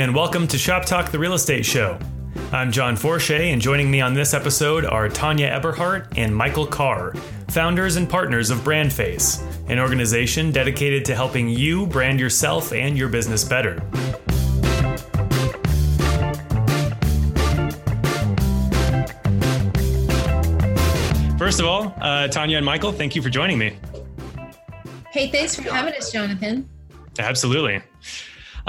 and welcome to Shop Talk, the real estate show. I'm John Forche, and joining me on this episode are Tanya Eberhardt and Michael Carr, founders and partners of BrandFace, an organization dedicated to helping you brand yourself and your business better. First of all, uh, Tanya and Michael, thank you for joining me. Hey, thanks for having us, Jonathan. Absolutely.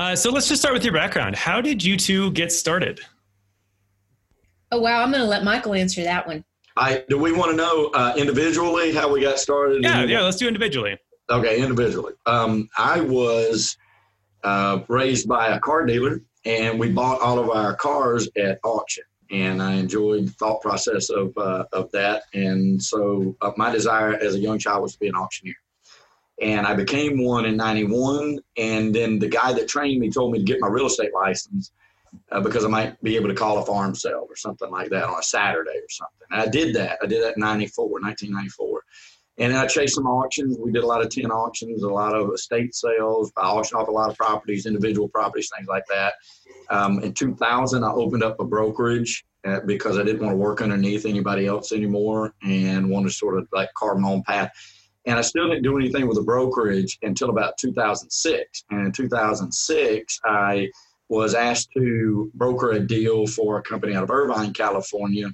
Uh, so let's just start with your background. How did you two get started? Oh wow, I'm going to let Michael answer that one. I do we want to know uh, individually how we got started? Yeah, yeah. Let's do individually. Okay, individually. Um, I was uh, raised by a car dealer, and we bought all of our cars at auction. And I enjoyed the thought process of uh, of that. And so, uh, my desire as a young child was to be an auctioneer and I became one in 91. And then the guy that trained me told me to get my real estate license uh, because I might be able to call a farm sale or something like that on a Saturday or something. And I did that. I did that in 94, 1994. And I chased some auctions. We did a lot of 10 auctions, a lot of estate sales. I auctioned off a lot of properties, individual properties, things like that. Um, in 2000, I opened up a brokerage uh, because I didn't want to work underneath anybody else anymore and wanted to sort of like carve my own path. And I still didn't do anything with a brokerage until about 2006. And in 2006, I was asked to broker a deal for a company out of Irvine, California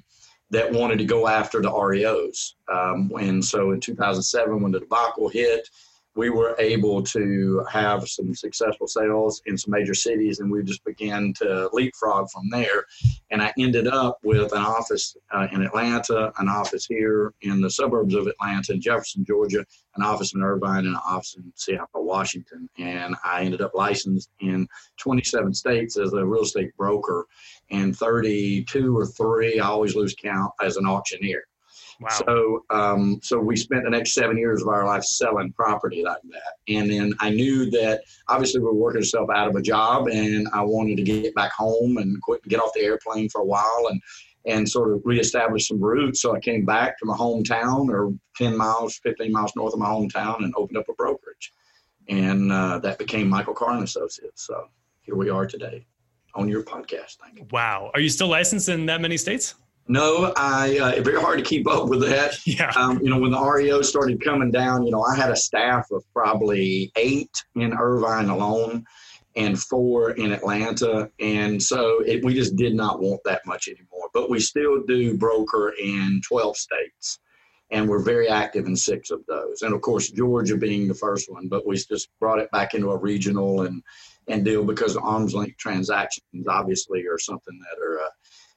that wanted to go after the REOs. Um, and so in 2007, when the debacle hit, we were able to have some successful sales in some major cities, and we just began to leapfrog from there. And I ended up with an office uh, in Atlanta, an office here in the suburbs of Atlanta, in Jefferson, Georgia, an office in Irvine, and an office in Seattle, Washington. And I ended up licensed in 27 states as a real estate broker, and 32 or three, I always lose count, as an auctioneer. Wow. So, um, so we spent the next seven years of our life selling property like that. And then I knew that obviously we were working ourselves out of a job, and I wanted to get back home and quit, get off the airplane for a while, and and sort of reestablish some roots. So I came back to my hometown, or ten miles, fifteen miles north of my hometown, and opened up a brokerage, and uh, that became Michael Carr and Associates. So here we are today on your podcast. Thank you. Wow, are you still licensed in that many states? No, I uh, very hard to keep up with that. Yeah. Um, you know, when the REO started coming down, you know, I had a staff of probably eight in Irvine alone and four in Atlanta. And so it, we just did not want that much anymore. But we still do broker in 12 states. And we're very active in six of those. And of course, Georgia being the first one, but we just brought it back into a regional and, and deal because arm's length transactions obviously are something that are, uh,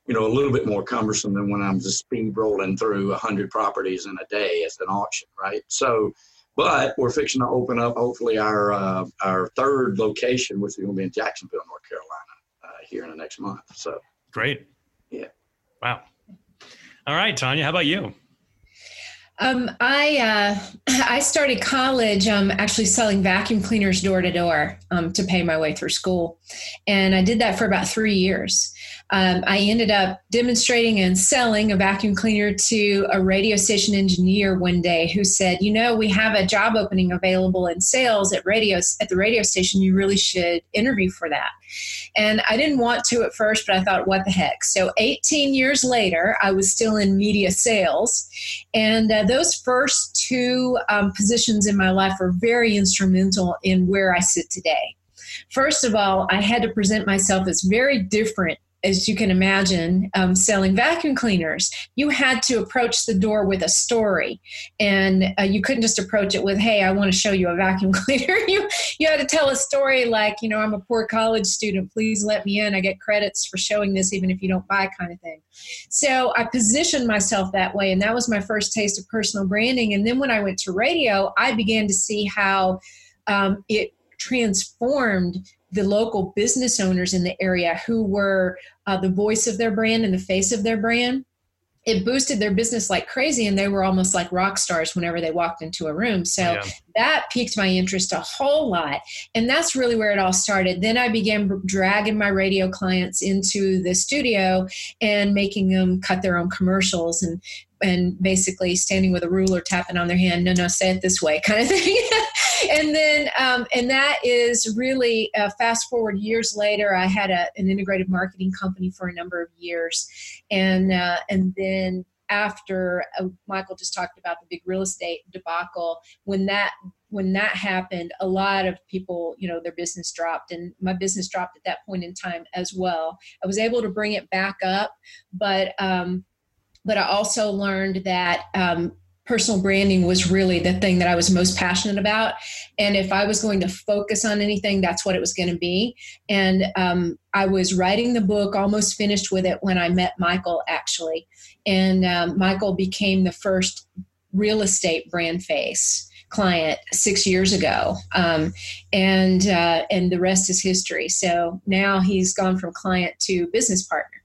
you know, a little bit more cumbersome than when I'm just speed rolling through 100 properties in a day as an auction, right? So, but we're fixing to open up hopefully our uh, our third location, which is going to be in Jacksonville, North Carolina, uh, here in the next month. So great. Yeah. Wow. All right, Tanya, how about you? Um, I uh, I started college um, actually selling vacuum cleaners door to door um, to pay my way through school, and I did that for about three years um, I ended up demonstrating and selling a vacuum cleaner to a radio station engineer one day who said, "You know, we have a job opening available in sales at radios at the radio station. You really should interview for that." And I didn't want to at first, but I thought, "What the heck?" So 18 years later, I was still in media sales, and uh, those first two um, positions in my life were very instrumental in where I sit today. First of all, I had to present myself as very different as you can imagine, um, selling vacuum cleaners, you had to approach the door with a story, and uh, you couldn't just approach it with, "Hey, I want to show you a vacuum cleaner." you you had to tell a story like, you know, I'm a poor college student. Please let me in. I get credits for showing this, even if you don't buy, kind of thing. So I positioned myself that way, and that was my first taste of personal branding. And then when I went to radio, I began to see how um, it transformed the local business owners in the area who were uh, the voice of their brand and the face of their brand it boosted their business like crazy and they were almost like rock stars whenever they walked into a room. So yeah. that piqued my interest a whole lot and that's really where it all started. Then i began dragging my radio clients into the studio and making them cut their own commercials and and basically standing with a ruler tapping on their hand no no say it this way kind of thing and then um, and that is really uh, fast forward years later. I had a, an integrated marketing company for a number of years, and uh, and then after uh, Michael just talked about the big real estate debacle, when that when that happened, a lot of people, you know, their business dropped, and my business dropped at that point in time as well. I was able to bring it back up, but um, but I also learned that um, personal branding was really the thing that I was most passionate about. And if I was going to focus on anything, that's what it was going to be. And um, I was writing the book, almost finished with it when I met Michael, actually. And um, Michael became the first real estate brand face client six years ago, um, and uh, and the rest is history. So now he's gone from client to business partner.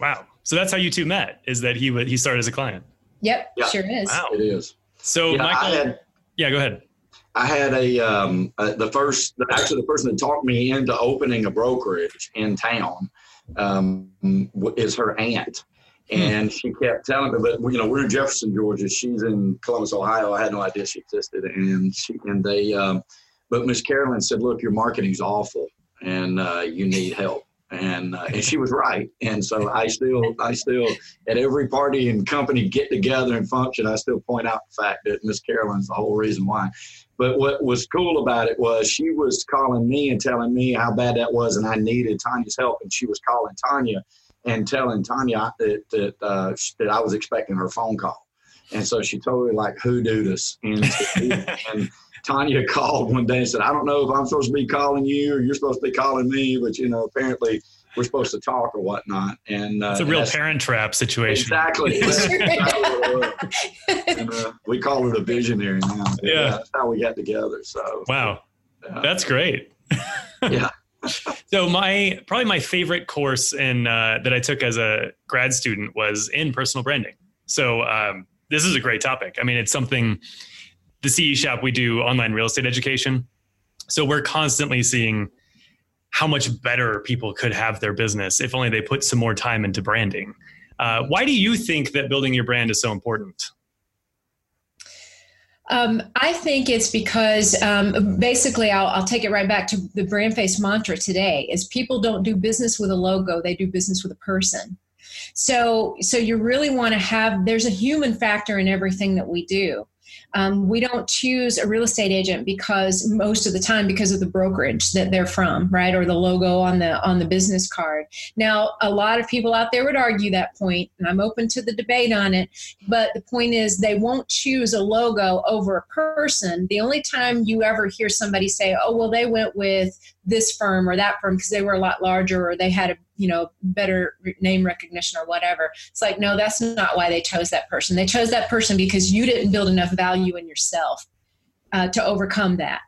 Wow! So that's how you two met. Is that he he started as a client? Yep, yeah. sure is. Wow, it is. So yeah, Michael, had, yeah, go ahead. I had a um, uh, the first actually the person that talked me into opening a brokerage in town um, is her aunt, hmm. and she kept telling me, but you know, we're in Jefferson, Georgia. She's in Columbus, Ohio. I had no idea she existed, and she and they, um, but Miss Carolyn said, "Look, your marketing's awful, and uh, you need help." And uh, and she was right. And so I still I still at every party and company get together and function, I still point out the fact that Miss Carolyn's the whole reason why. But what was cool about it was she was calling me and telling me how bad that was, and I needed Tanya's help, and she was calling Tanya and telling Tanya that that uh, that I was expecting her phone call. And so she totally like hoodooed us into, and Tanya called one day and said, I don't know if I'm supposed to be calling you or you're supposed to be calling me, but you know, apparently we're supposed to talk or whatnot. And uh, it's a real parent trap situation. Exactly. and, uh, we call it a visionary now. Yeah. That's how we got together. So, wow. That's great. yeah. so my probably my favorite course in uh, that I took as a grad student was in personal branding. So um, this is a great topic. I mean, it's something the CE shop, we do online real estate education. So we're constantly seeing how much better people could have their business if only they put some more time into branding. Uh, why do you think that building your brand is so important? Um, I think it's because um, basically, I'll, I'll, take it right back to the brand face mantra today: is people don't do business with a logo; they do business with a person. So, so you really want to have. There's a human factor in everything that we do. Um, we don't choose a real estate agent because most of the time because of the brokerage that they're from, right, or the logo on the on the business card. Now, a lot of people out there would argue that point, and I'm open to the debate on it. But the point is, they won't choose a logo over a person. The only time you ever hear somebody say, "Oh, well, they went with this firm or that firm because they were a lot larger or they had a you know better name recognition or whatever it's like no that's not why they chose that person they chose that person because you didn't build enough value in yourself uh, to overcome that.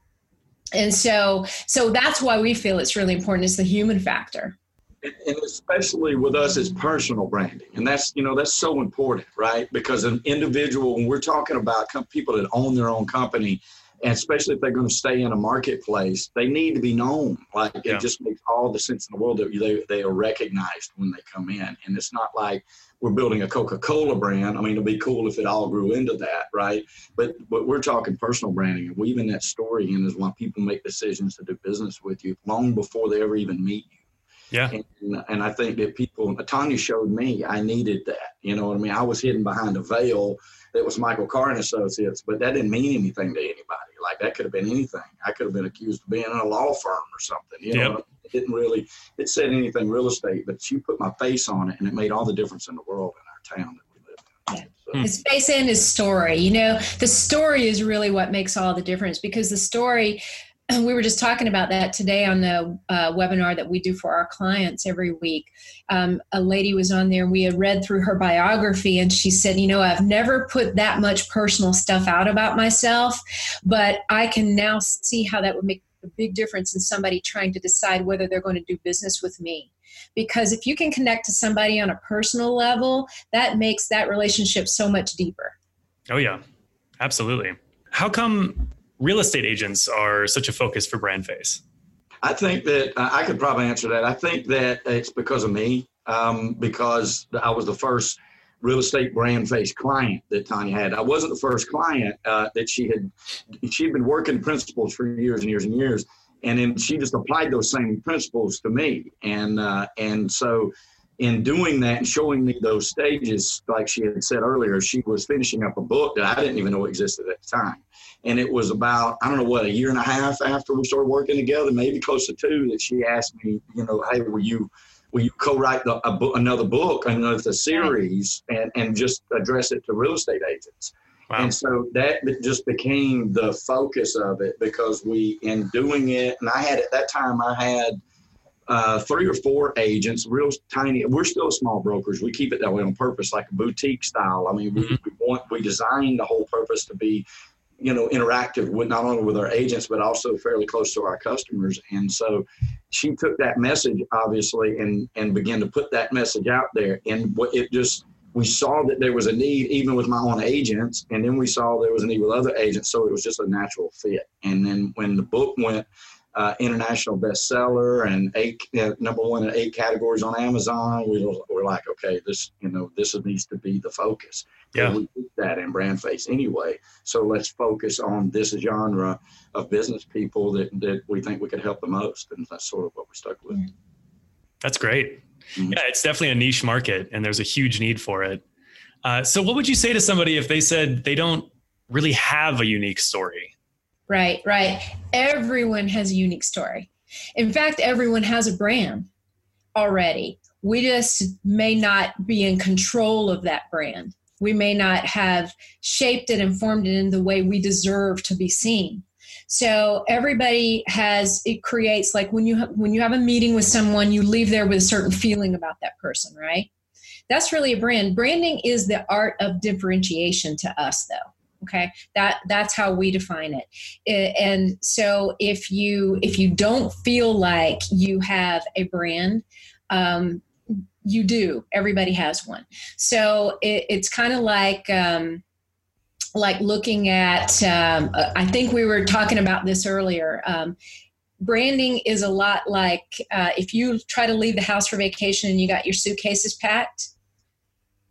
And so so that's why we feel it's really important. Is the human factor. And especially with us it's personal branding. And that's you know that's so important right? Because an individual when we're talking about people that own their own company and especially if they're going to stay in a marketplace, they need to be known. Like yeah. it just makes all the sense in the world that they they are recognized when they come in, and it's not like we're building a Coca-Cola brand. I mean, it'd be cool if it all grew into that, right? But but we're talking personal branding and weaving that story in is why people make decisions to do business with you long before they ever even meet you. Yeah. And, and I think that people, Tanya showed me I needed that. You know what I mean? I was hidden behind a veil that was Michael Carr and Associates, but that didn't mean anything to anybody. Like that could have been anything. I could have been accused of being in a law firm or something. You know, yep. It didn't really it said anything real estate, but you put my face on it, and it made all the difference in the world in our town that we live in. So. His face and his story. You know, the story is really what makes all the difference because the story and we were just talking about that today on the uh, webinar that we do for our clients every week. Um, a lady was on there and we had read through her biography, and she said, You know, I've never put that much personal stuff out about myself, but I can now see how that would make a big difference in somebody trying to decide whether they're going to do business with me. Because if you can connect to somebody on a personal level, that makes that relationship so much deeper. Oh, yeah, absolutely. How come real estate agents are such a focus for brand face? I think that uh, I could probably answer that. I think that it's because of me, um, because I was the first real estate brand face client that Tanya had. I wasn't the first client uh, that she had. She'd been working principles for years and years and years, and then she just applied those same principles to me. And uh, and so, in doing that and showing me those stages, like she had said earlier, she was finishing up a book that I didn't even know existed at the time. And it was about I don't know what a year and a half after we started working together, maybe close to two, that she asked me, you know, hey, were you will you co-write the, a book, another book, another series, and, and just address it to real estate agents? Wow. And so that just became the focus of it because we, in doing it, and I had at that time, I had uh, three or four agents, real tiny. We're still small brokers. We keep it that way on purpose, like a boutique style. I mean, we, mm-hmm. we want we designed the whole purpose to be you know, interactive with not only with our agents but also fairly close to our customers. And so she took that message obviously and and began to put that message out there. And it just we saw that there was a need even with my own agents, and then we saw there was a need with other agents. So it was just a natural fit. And then when the book went uh, international bestseller and eight number one in eight categories on Amazon. We were like, okay, this you know this needs to be the focus. Yeah, we did that in brand face anyway. So let's focus on this genre of business people that that we think we could help the most, and that's sort of what we stuck with. That's great. Mm-hmm. Yeah, it's definitely a niche market, and there's a huge need for it. Uh, so, what would you say to somebody if they said they don't really have a unique story? Right, right. Everyone has a unique story. In fact, everyone has a brand already. We just may not be in control of that brand. We may not have shaped it and formed it in the way we deserve to be seen. So everybody has it creates like when you ha- when you have a meeting with someone, you leave there with a certain feeling about that person, right? That's really a brand. Branding is the art of differentiation to us, though okay? That that's how we define it. And so if you if you don't feel like you have a brand um, you do. Everybody has one. So it, it's kind of like um, like looking at um, i think we were talking about this earlier um, branding is a lot like uh, if you try to leave the house for vacation and you got your suitcases packed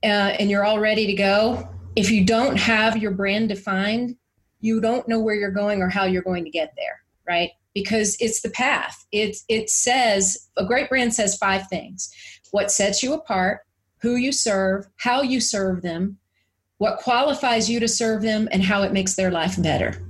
uh, and you're all ready to go if you don't have your brand defined, you don't know where you're going or how you're going to get there, right? Because it's the path. It it says a great brand says five things: what sets you apart, who you serve, how you serve them, what qualifies you to serve them, and how it makes their life better.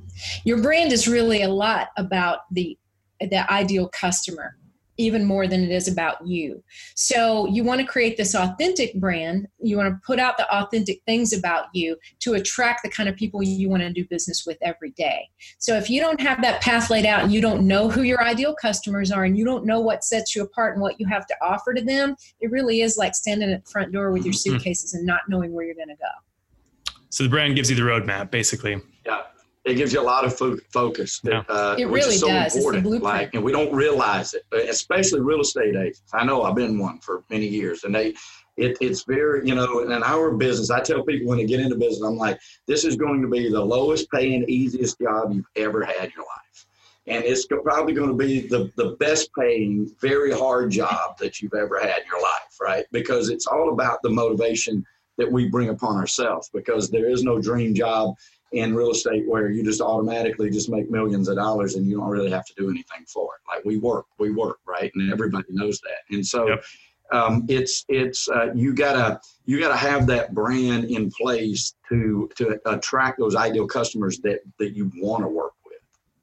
Your brand is really a lot about the the ideal customer even more than it is about you. So you want to create this authentic brand. You want to put out the authentic things about you to attract the kind of people you want to do business with every day. So if you don't have that path laid out and you don't know who your ideal customers are and you don't know what sets you apart and what you have to offer to them, it really is like standing at the front door with your mm-hmm. suitcases and not knowing where you're going to go. So the brand gives you the roadmap basically. Yeah it gives you a lot of fo- focus. Yeah. Uh, it really so does. Important. Like, and we don't realize it, especially real estate agents. I know I've been one for many years, and they, it, it's very, you know, in our business, I tell people when they get into business, I'm like, this is going to be the lowest paying, easiest job you've ever had in your life. And it's probably going to be the, the best paying, very hard job that you've ever had in your life, right? Because it's all about the motivation that we bring upon ourselves because there is no dream job in real estate where you just automatically just make millions of dollars and you don't really have to do anything for it. Like we work, we work, right? And everybody knows that. And so yep. um, it's it's uh, you gotta you gotta have that brand in place to to attract those ideal customers that that you want to work.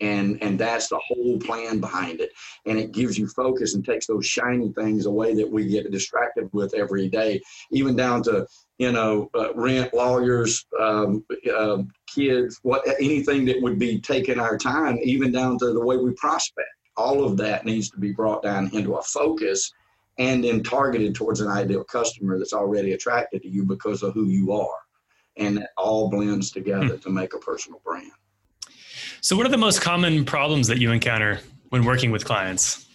And and that's the whole plan behind it. And it gives you focus and takes those shiny things away that we get distracted with every day, even down to you know, uh, rent, lawyers, um, uh, kids, what anything that would be taking our time, even down to the way we prospect. All of that needs to be brought down into a focus and then targeted towards an ideal customer that's already attracted to you because of who you are. And it all blends together hmm. to make a personal brand. So, what are the most common problems that you encounter when working with clients?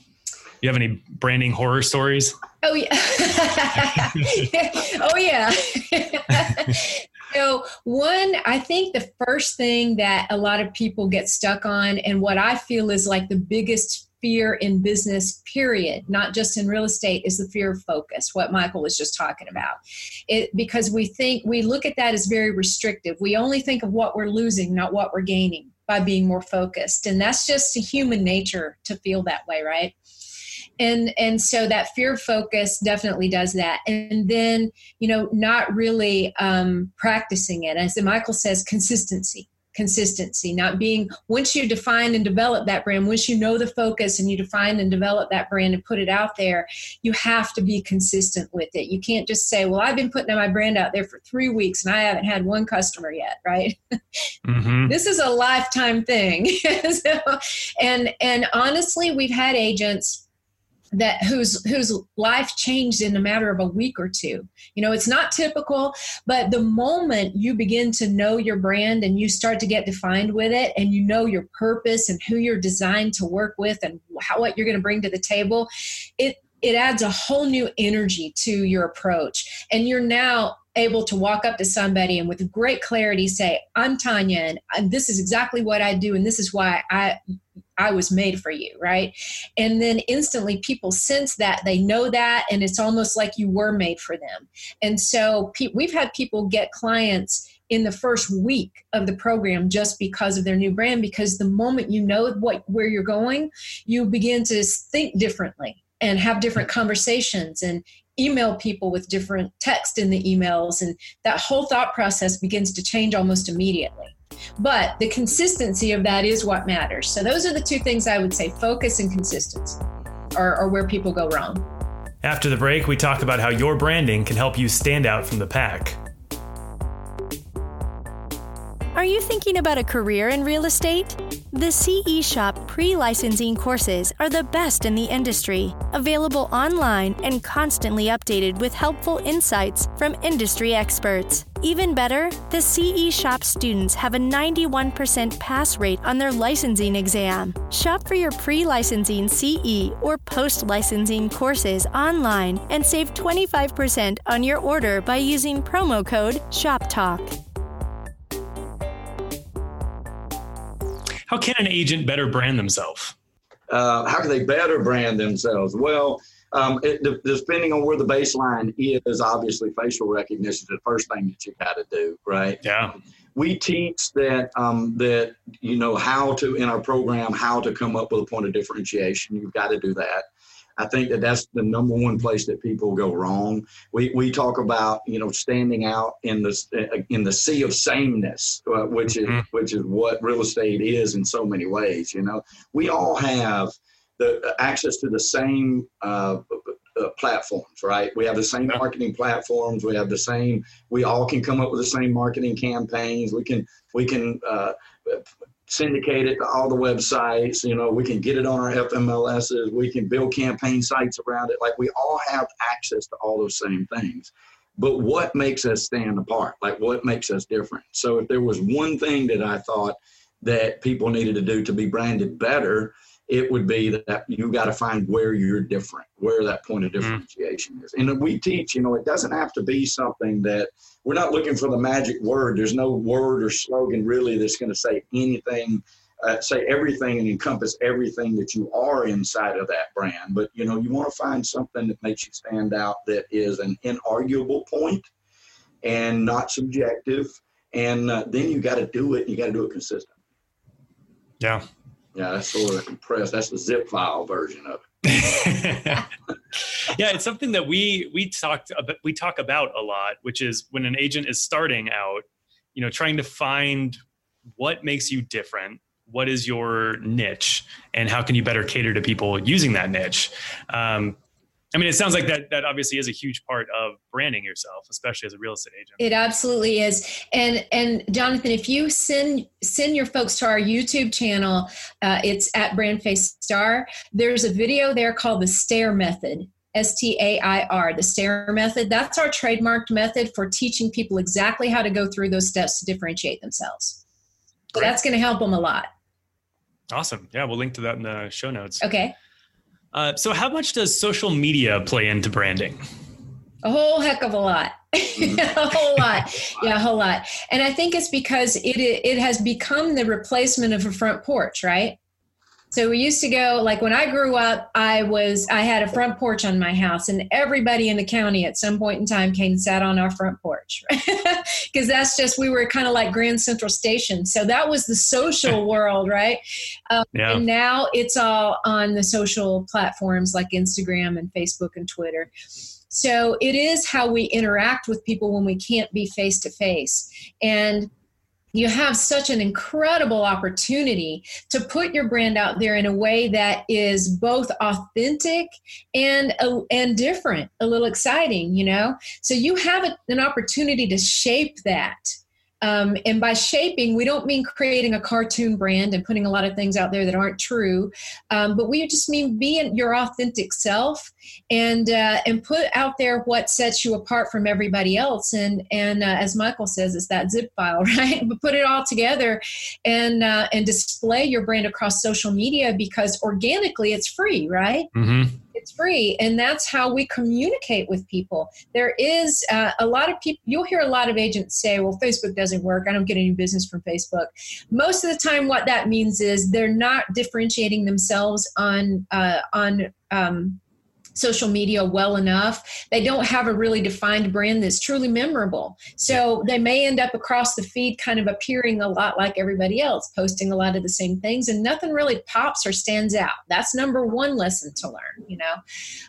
You have any branding horror stories? Oh yeah. oh yeah. so one, I think the first thing that a lot of people get stuck on, and what I feel is like the biggest fear in business, period, not just in real estate, is the fear of focus, what Michael was just talking about. It, because we think, we look at that as very restrictive. We only think of what we're losing, not what we're gaining by being more focused. And that's just a human nature to feel that way, right? and and so that fear focus definitely does that and then you know not really um, practicing it as michael says consistency consistency not being once you define and develop that brand once you know the focus and you define and develop that brand and put it out there you have to be consistent with it. You can't just say well i've been putting my brand out there for three weeks and i haven't had one customer yet right? Mm-hmm. this is a lifetime thing. So, and and honestly we've had agents that whose whose life changed in a matter of a week or two. You know it's not typical but the moment you begin to know your brand and you start to get defined with it and you know your purpose and who you're designed to work with and how what you're going to bring to the table it it adds a whole new energy to your approach. And you're now able to walk up to somebody and with great clarity say i'm tanya and this is exactly what i do and this is why i I was made for you, right? And then instantly people sense that, they know that, and it's almost like you were made for them. And so pe- we've had people get clients in the first week of the program just because of their new brand because the moment you know what where you're going you begin to think differently and have different conversations and email people with different text in the emails and that whole thought process begins to change almost immediately but the consistency of that is what matters. So those are the two things I would say focus and consistency are, are where people go wrong. After the break, we talk about how your branding can help you stand out from the pack. Are you thinking about a career in real estate? The CE Shop pre licensing courses are the best in the industry, available online and constantly updated with helpful insights from industry experts. Even better, the CE Shop students have a 91% pass rate on their licensing exam. Shop for your pre licensing CE or post licensing courses online and save 25% on your order by using promo code SHOPTALK. How can an agent better brand themselves? Uh, how can they better brand themselves? Well, um, it, depending on where the baseline is, obviously facial recognition is the first thing that you got to do, right? Yeah. We teach that um, that you know how to in our program how to come up with a point of differentiation. You've got to do that. I think that that's the number one place that people go wrong. We, we talk about you know standing out in the in the sea of sameness, uh, which is mm-hmm. which is what real estate is in so many ways. You know, we all have the access to the same uh, uh, platforms, right? We have the same marketing platforms. We have the same. We all can come up with the same marketing campaigns. We can we can uh, syndicate it to all the websites. You know, we can get it on our FMLSs. We can build campaign sites around it. Like we all have access to all those same things. But what makes us stand apart? Like what makes us different? So if there was one thing that I thought that people needed to do to be branded better, it would be that you got to find where you're different, where that point of mm-hmm. differentiation is. And we teach, you know, it doesn't have to be something that we're not looking for the magic word. There's no word or slogan really that's going to say anything, uh, say everything and encompass everything that you are inside of that brand. But, you know, you want to find something that makes you stand out that is an inarguable point and not subjective. And uh, then you got to do it. You got to do it consistently. Yeah, yeah, that's sort of compressed. That's the zip file version of it. yeah, it's something that we we talked about, we talk about a lot, which is when an agent is starting out, you know, trying to find what makes you different, what is your niche, and how can you better cater to people using that niche. Um, I mean, it sounds like that that obviously is a huge part of branding yourself, especially as a real estate agent. It absolutely is. And and Jonathan, if you send send your folks to our YouTube channel, uh, it's at Brandface Star. There's a video there called the Stair Method. S T A I R, the STAIR method. That's our trademarked method for teaching people exactly how to go through those steps to differentiate themselves. So Great. that's going to help them a lot. Awesome. Yeah, we'll link to that in the show notes. Okay. Uh, so, how much does social media play into branding? A whole heck of a lot. A whole lot. Yeah, a whole lot. And I think it's because it it has become the replacement of a front porch, right? So we used to go like when I grew up, I was I had a front porch on my house, and everybody in the county at some point in time came and sat on our front porch because that's just we were kind of like Grand Central Station. So that was the social world, right? Um, yeah. And now it's all on the social platforms like Instagram and Facebook and Twitter. So it is how we interact with people when we can't be face to face. And you have such an incredible opportunity to put your brand out there in a way that is both authentic and uh, and different a little exciting you know? So you have a, an opportunity to shape that um, and by shaping, we don't mean creating a cartoon brand and putting a lot of things out there that aren't true, um, but we just mean being your authentic self and uh, and put out there what sets you apart from everybody else. And and uh, as Michael says, it's that zip file, right? But put it all together and uh, and display your brand across social media because organically it's free, right? Mm-hmm it's free and that's how we communicate with people. There is uh, a lot of people you'll hear a lot of agents say well facebook doesn't work. I don't get any business from facebook. Most of the time what that means is they're not differentiating themselves on uh, on um, social media well enough. They don't have a really defined brand that's truly memorable. So they may end up across the feed kind of appearing a lot like everybody else, posting a lot of the same things, and nothing really pops or stands out. That's number one lesson to learn, you know.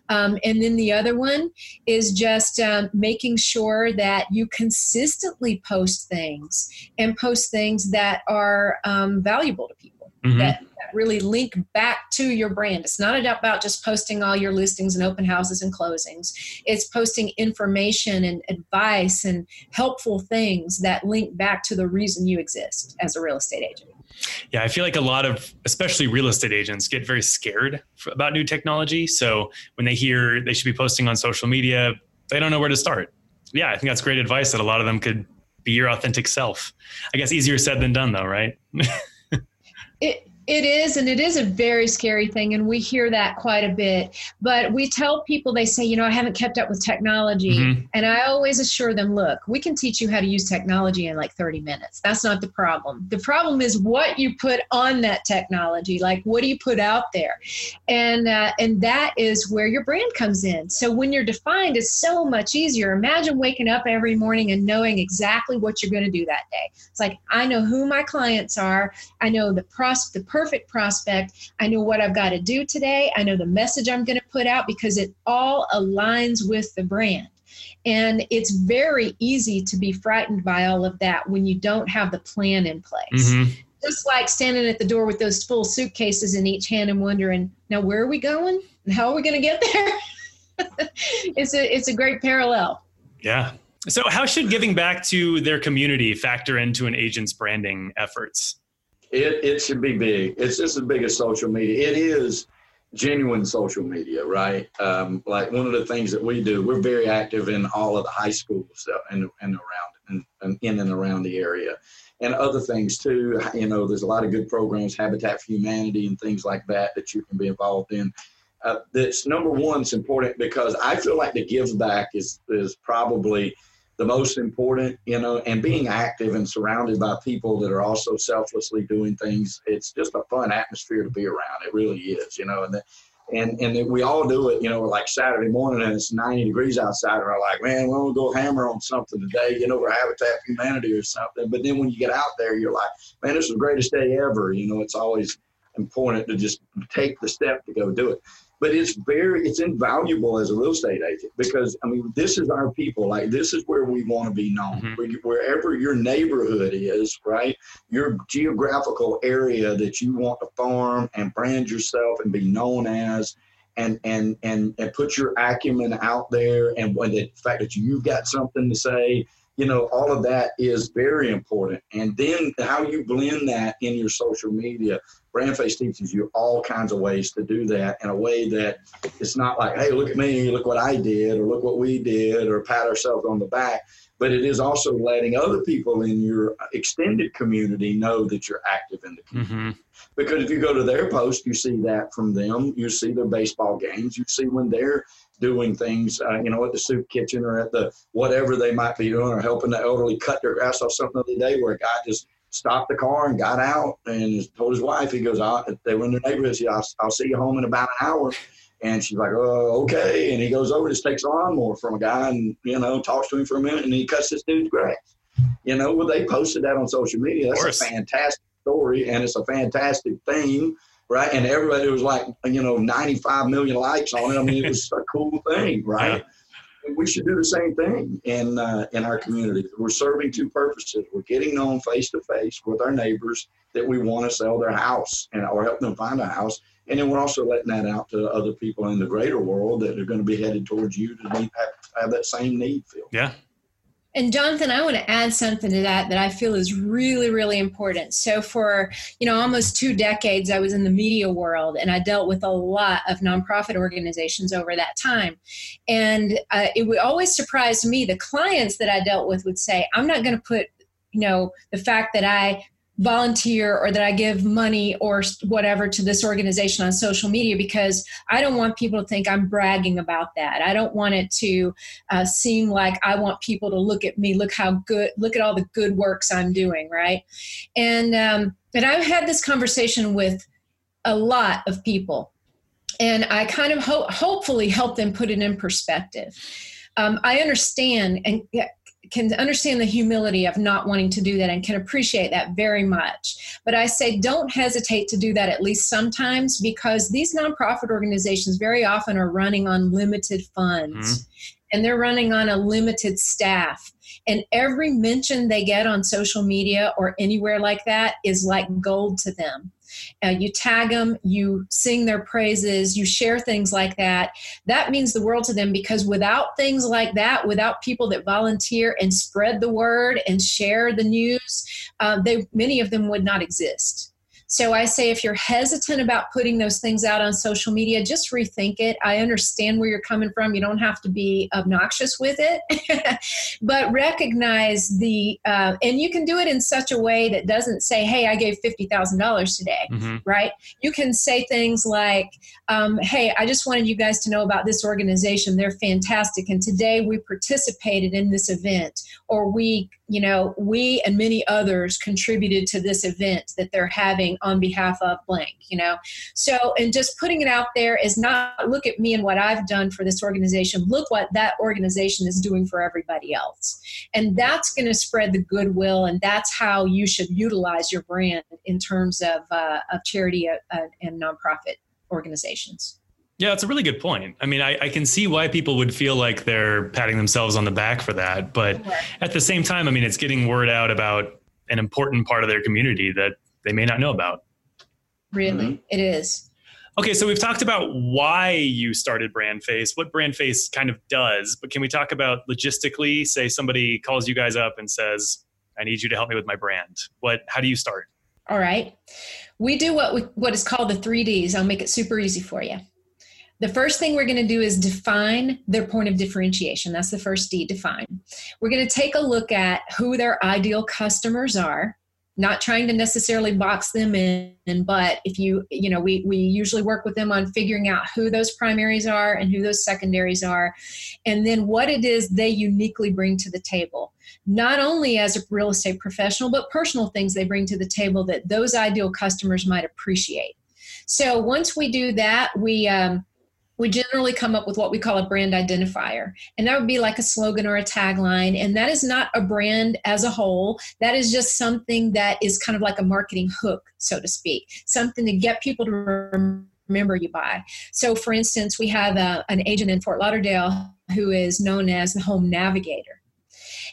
Um, and then the other one is just um, making sure that you consistently post things and post things that are um, valuable to people. Mm-hmm. That really link back to your brand. It's not about just posting all your listings and open houses and closings. It's posting information and advice and helpful things that link back to the reason you exist as a real estate agent. Yeah, I feel like a lot of, especially real estate agents, get very scared about new technology. So when they hear they should be posting on social media, they don't know where to start. Yeah, I think that's great advice that a lot of them could be your authentic self. I guess easier said than done, though, right? it it is, and it is a very scary thing, and we hear that quite a bit. But we tell people, they say, you know, I haven't kept up with technology. Mm-hmm. And I always assure them, look, we can teach you how to use technology in like 30 minutes. That's not the problem. The problem is what you put on that technology. Like, what do you put out there? And, uh, and that is where your brand comes in. So when you're defined, it's so much easier. Imagine waking up every morning and knowing exactly what you're going to do that day. It's like, I know who my clients are, I know the pros, the perfect prospect. I know what I've got to do today. I know the message I'm going to put out because it all aligns with the brand. And it's very easy to be frightened by all of that when you don't have the plan in place. Mm-hmm. Just like standing at the door with those full suitcases in each hand and wondering, now where are we going? And how are we going to get there? it's a it's a great parallel. Yeah. So how should giving back to their community factor into an agent's branding efforts? It it should be big. It's just as big as social media. It is genuine social media, right? Um, like one of the things that we do, we're very active in all of the high schools and and around and, in and around the area, and other things too. You know, there's a lot of good programs, Habitat for Humanity, and things like that that you can be involved in. Uh, that's number one. It's important because I feel like the give back is is probably the most important, you know, and being active and surrounded by people that are also selflessly doing things. It's just a fun atmosphere to be around. It really is, you know, and the, and and we all do it, you know, like Saturday morning and it's 90 degrees outside, and we're like, man, we're gonna go hammer on something today, you know, for Habitat for Humanity or something. But then when you get out there, you're like, man, this is the greatest day ever. You know, it's always important to just take the step to go do it but it's very it's invaluable as a real estate agent because i mean this is our people like this is where we want to be known mm-hmm. wherever your neighborhood is right your geographical area that you want to farm and brand yourself and be known as and and and and put your acumen out there and when the fact that you've got something to say you know all of that is very important and then how you blend that in your social media Brandface teaches you all kinds of ways to do that in a way that it's not like, hey, look at me, look what I did, or look what we did, or pat ourselves on the back. But it is also letting other people in your extended community know that you're active in the community. Mm-hmm. Because if you go to their post, you see that from them. You see their baseball games. You see when they're doing things, uh, you know, at the soup kitchen or at the whatever they might be doing, or helping the elderly cut their grass off something the other day where a guy just stopped the car and got out and told his wife, he goes, I, they were in the neighborhood. He said, I'll, I'll see you home in about an hour. And she's like, oh, okay. And he goes over, just takes a lawnmower from a guy and, you know, talks to him for a minute and he cuts this dude's grass. You know, well, they posted that on social media. That's a fantastic story and it's a fantastic thing, right? And everybody was like, you know, 95 million likes on it. I mean, it was a cool thing, right? We should do the same thing in uh, in our community. We're serving two purposes. We're getting known face to face with our neighbors that we want to sell their house and or help them find a house, and then we're also letting that out to other people in the greater world that are going to be headed towards you to have, have that same need filled. Yeah, and Jonathan, I want to add something to that that I feel is really, really important. So for, you know, almost two decades, I was in the media world and I dealt with a lot of nonprofit organizations over that time. And uh, it would always surprise me, the clients that I dealt with would say, I'm not going to put you know the fact that i volunteer or that I give money or whatever to this organization on social media because I don't want people to think I'm bragging about that. I don't want it to uh, seem like I want people to look at me, look how good, look at all the good works I'm doing, right? And um, and I've had this conversation with a lot of people, and I kind of ho- hopefully help them put it in perspective. Um, I understand, and can understand the humility of not wanting to do that and can appreciate that very much. But I say don't hesitate to do that at least sometimes because these nonprofit organizations very often are running on limited funds mm-hmm. and they're running on a limited staff. And every mention they get on social media or anywhere like that is like gold to them uh, you tag them, you sing their praises, you share things like that. That means the world to them because without things like that, without people that volunteer and spread the word and share the news, uh, they many of them would not exist. So I say if you're hesitant about putting those things out on social media, just rethink it. I understand where you're coming from. You don't have to be obnoxious with it, but recognize the, uh, and you can do it in such a way that doesn't say, hey, I gave $50,000 today, mm-hmm. right? You can say things like, um, hey, I just wanted you guys to know about this organization. They're fantastic. And today we participated in this event, or we you know, we and many others contributed to this event that they're having on behalf of blank, you know. So, and just putting it out there is not look at me and what I've done for this organization, look what that organization is doing for everybody else. And that's going to spread the goodwill, and that's how you should utilize your brand in terms of, uh, of charity uh, and nonprofit organizations. Yeah, it's a really good point. I mean, I, I, can see why people would feel like they're patting themselves on the back for that. But at the same time, I mean, it's getting word out about an important part of their community that they may not know about. Really, mm-hmm. it is. Okay, so we've talked about why you started Brand BrandFace, what Brand BrandFace kind of does, but can we talk about logistically? Say somebody calls you guys up and says, "I need you to help me with my brand." What? How do you start? All right, we do what we, what is called the three Ds. I'll make it super easy for you. The first thing we're going to do is define their point of differentiation. That's the first D, define. We're going to take a look at who their ideal customers are not trying to necessarily box them in but if you you know we we usually work with them on figuring out who those primaries are and who those secondaries are and then what it is they uniquely bring to the table not only as a real estate professional but personal things they bring to the table that those ideal customers might appreciate so once we do that we um, we generally come up with what we call a brand identifier. And that would be like a slogan or a tagline. And that is not a brand as a whole. That is just something that is kind of like a marketing hook, so to speak, something to get people to remember you by. So, for instance, we have a, an agent in Fort Lauderdale who is known as the Home Navigator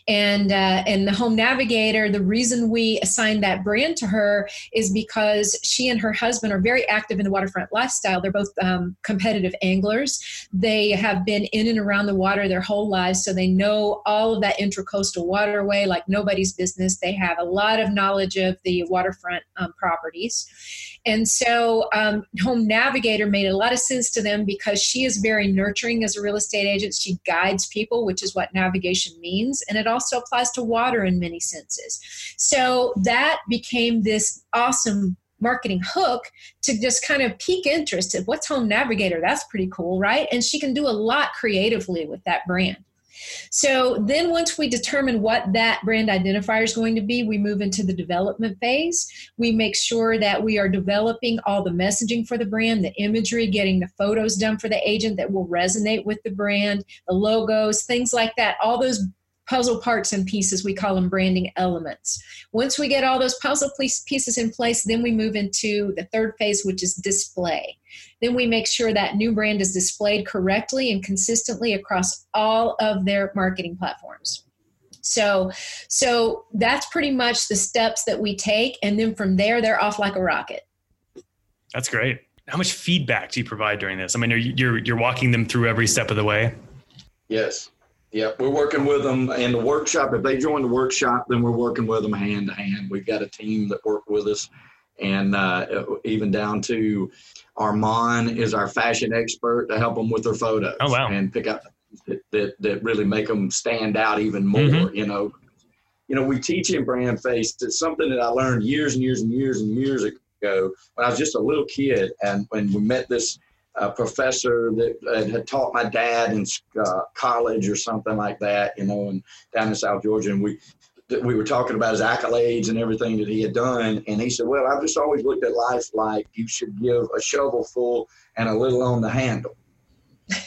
and uh, and the home navigator the reason we assigned that brand to her is because she and her husband are very active in the waterfront lifestyle. They're both um, competitive anglers. They have been in and around the water their whole lives so they know all of that intracoastal waterway like nobody's business. They have a lot of knowledge of the waterfront um, properties and so um, Home Navigator made a lot of sense to them because she is very nurturing as a real estate agent. She guides people, which is what navigation means. And it also applies to water in many senses. So that became this awesome marketing hook to just kind of pique interest in what's Home Navigator. That's pretty cool, right? And she can do a lot creatively with that brand. So then once we determine what that brand identifier is going to be, we move into the development phase. We make sure that we are developing all the messaging for the brand, the imagery, getting the photos done for the agent that will resonate with the brand, the logos, things like that. All those puzzle parts and pieces we call them branding elements. Once we get all those puzzle pieces in place then we move into the third phase which is display. Then we make sure that new brand is displayed correctly and consistently across all of their marketing platforms. So so that's pretty much the steps that we take and then from there they're off like a rocket. That's great. How much feedback do you provide during this? I mean you, you're you're walking them through every step of the way? Yes yeah, we're working with them in the workshop. If they join the workshop, then we're working with them hand to hand. We've got a team that work with us, and uh, even down to Armand is our fashion expert to help them with their photos. Oh wow! And pick up that that, that really make them stand out even more. Mm-hmm. You know, you know, we teach in Brandface. It's something that I learned years and years and years and years ago when I was just a little kid, and when we met this a professor that had taught my dad in uh, college or something like that, you know, and down in South Georgia. And we we were talking about his accolades and everything that he had done. And he said, Well, I've just always looked at life like you should give a shovel full and a little on the handle.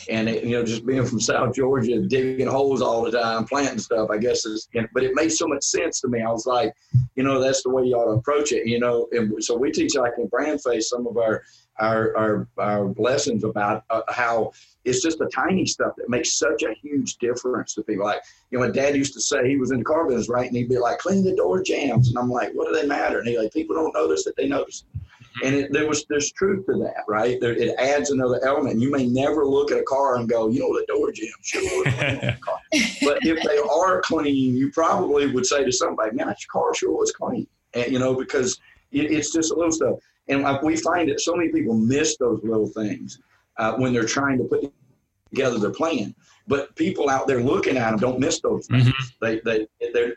And it, you know, just being from South Georgia, digging holes all the time, planting stuff, I guess is. but it made so much sense to me. I was like, you know, that's the way you ought to approach it. You know, and so we teach like in Brandface some of our our, our, our lessons about uh, how it's just the tiny stuff that makes such a huge difference to people. Like, you know, my dad used to say he was in the car business, right? And he'd be like, clean the door jambs. And I'm like, what do they matter? And he's like, people don't notice that they notice. And it, there was there's truth to that, right? There, it adds another element. You may never look at a car and go, you know, the door jamb car. But if they are clean, you probably would say to somebody, man, your car sure was clean. And, you know, because it, it's just a little stuff. And we find that so many people miss those little things uh, when they're trying to put together their plan. But people out there looking at them don't miss those things. Mm-hmm. They, they,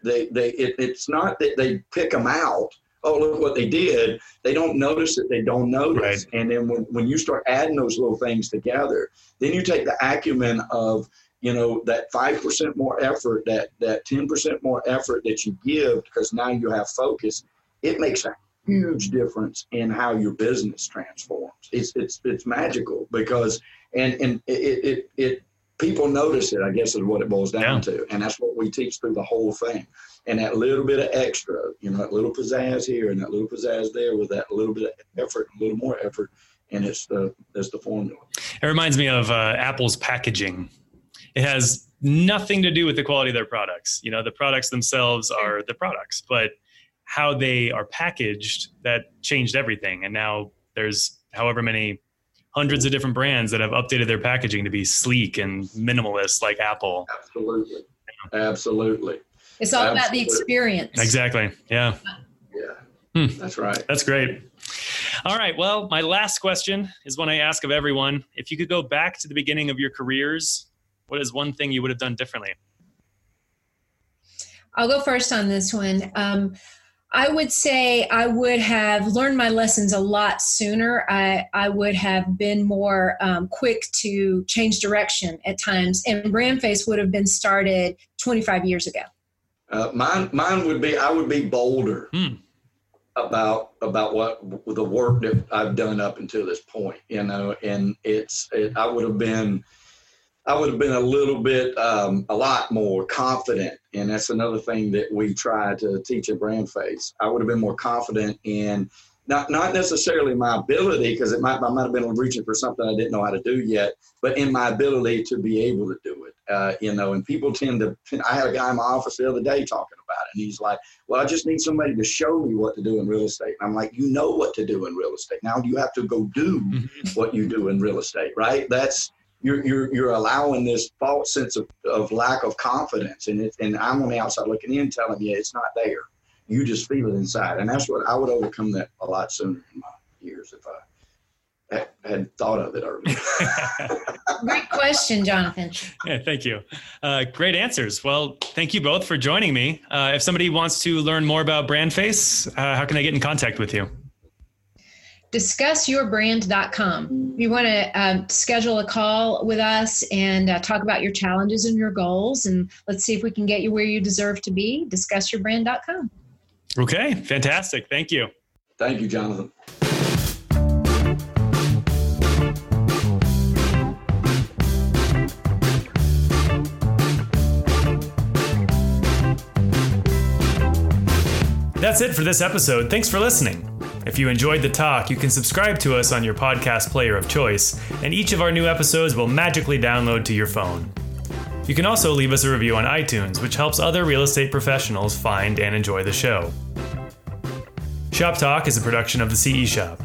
they, they, it, it's not that they pick them out. Oh, look what they did. They don't notice that they don't notice. Right. And then when, when you start adding those little things together, then you take the acumen of, you know, that 5% more effort, that, that 10% more effort that you give because now you have focus. It makes a huge difference in how your business transforms. It's it's it's magical because and and it it, it people notice it. I guess is what it boils down yeah. to, and that's what we teach through the whole thing. And that little bit of extra, you know, that little pizzazz here and that little pizzazz there, with that little bit of effort, a little more effort, and it's the it's the formula. It reminds me of uh, Apple's packaging. It has nothing to do with the quality of their products. You know, the products themselves are the products, but how they are packaged that changed everything. And now there's however many hundreds of different brands that have updated their packaging to be sleek and minimalist, like Apple. Absolutely, absolutely. It's all absolutely. about the experience. Exactly. Yeah. Yeah. Hmm. That's right. That's great. All right. Well, my last question is one I ask of everyone. If you could go back to the beginning of your careers, what is one thing you would have done differently? I'll go first on this one. Um, I would say I would have learned my lessons a lot sooner. I, I would have been more um, quick to change direction at times, and Brandface would have been started 25 years ago. Uh, mine, mine would be I would be bolder hmm. about about what the work that I've done up until this point. You know, and it's it, I would have been I would have been a little bit, um, a lot more confident. And that's another thing that we try to teach at Brandface. I would have been more confident in not, not necessarily my ability, because it might, I might have been reaching for something I didn't know how to do yet, but in my ability to be able to do it. Uh, you know, and people tend to, I had a guy in my office the other day talking about it, and he's like, well, I just need somebody to show me what to do in real estate. And I'm like, you know what to do in real estate. Now you have to go do mm-hmm. what you do in real estate, right? That's, you're, you're, you're allowing this false sense of, of lack of confidence. And, it, and I'm on the outside looking in telling you it's not there. You just feel it inside. And that's what I would overcome that a lot sooner in my years if I had, had thought of it earlier. great question, Jonathan. Yeah, thank you. Uh, great answers. Well, thank you both for joining me. Uh, if somebody wants to learn more about Brandface, uh, how can I get in contact with you? discussyourbrand.com. If you want to um, schedule a call with us and uh, talk about your challenges and your goals, and let's see if we can get you where you deserve to be, discussyourbrand.com. Okay, fantastic. Thank you. Thank you, Jonathan. That's it for this episode. Thanks for listening. If you enjoyed the talk, you can subscribe to us on your podcast player of choice, and each of our new episodes will magically download to your phone. You can also leave us a review on iTunes, which helps other real estate professionals find and enjoy the show. Shop Talk is a production of the CE Shop.